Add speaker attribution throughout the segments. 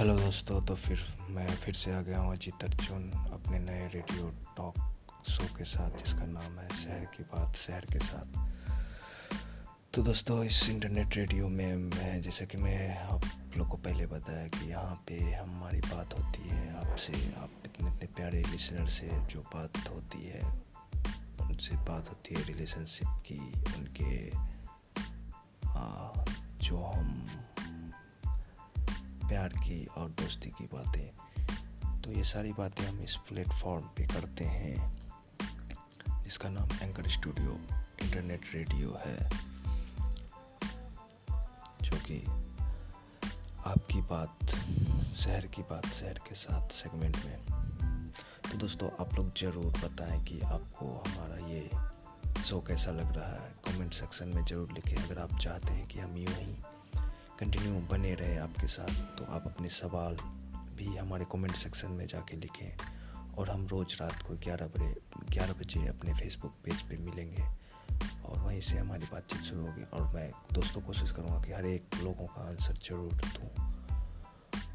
Speaker 1: Hello दोस्तों तो फिर मैं फिर से आ गया हूँ अजीत अर्जुन अपने नए रेडियो टॉक शो के साथ जिसका नाम है शहर की बात शहर के साथ। तो दोस्तों इस इंटरनेट रेडियो में मैं जैसे कि मैं आप लोग को पहले बताया कि यहाँ पे हमारी बात होती है आपसे आप इतने इतने प्यारे लिसनर से जो बात होती है उनसे बात होती है रिलेशनशिप की उनके आ, जो हम प्यार की और दोस्ती की बातें। तो ये सारी बातें हम इस प्लेटफॉर्म पे करते हैं, जिसका नाम एंकर स्टूडियो इंटरनेट रेडियो है, जो कि आपकी बात, शहर की बात, शहर के साथ सेगमेंट में। तो दोस्तों, आप लोग ज़रूर बताएँ कि आपको हमारा ये शो कैसा लग रहा है। कमेंट सेक्शन में ज़रूर लिखें। अगर आप चाहते हैं कि हम यूँ ही कंटिन्यू बने रहे आपके साथ तो आप अपने सवाल भी हमारे कमेंट सेक्शन में जाके लिखें और हम रोज़ रात को ग्यारह बजे ग्यारह बजे अपने फेसबुक पेज पे मिलेंगे और वहीं से हमारी बातचीत शुरू होगी। और मैं दोस्तों कोशिश करूँगा कि हर एक लोगों का आंसर ज़रूर दूँ।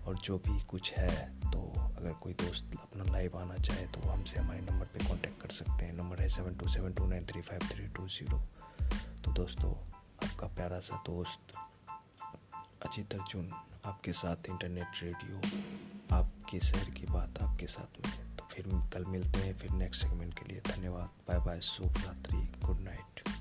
Speaker 1: और जो भी कुछ है तो अगर कोई दोस्त अपना लाइव आना चाहे तो हमसे हमारे नंबर पे कांटेक्ट कर सकते हैं। नंबर है seven two seven two nine three five three two zero तो दोस्तों, आपका प्यारा सा दोस्त अजीत अर्जुन, आपके साथ इंटरनेट रेडियो आपके शहर की बात आपके साथ में तो फिर कल मिलते हैं फिर नेक्स्ट सेगमेंट के लिए। धन्यवाद। बाय बाय शुभ रात्रि। Good night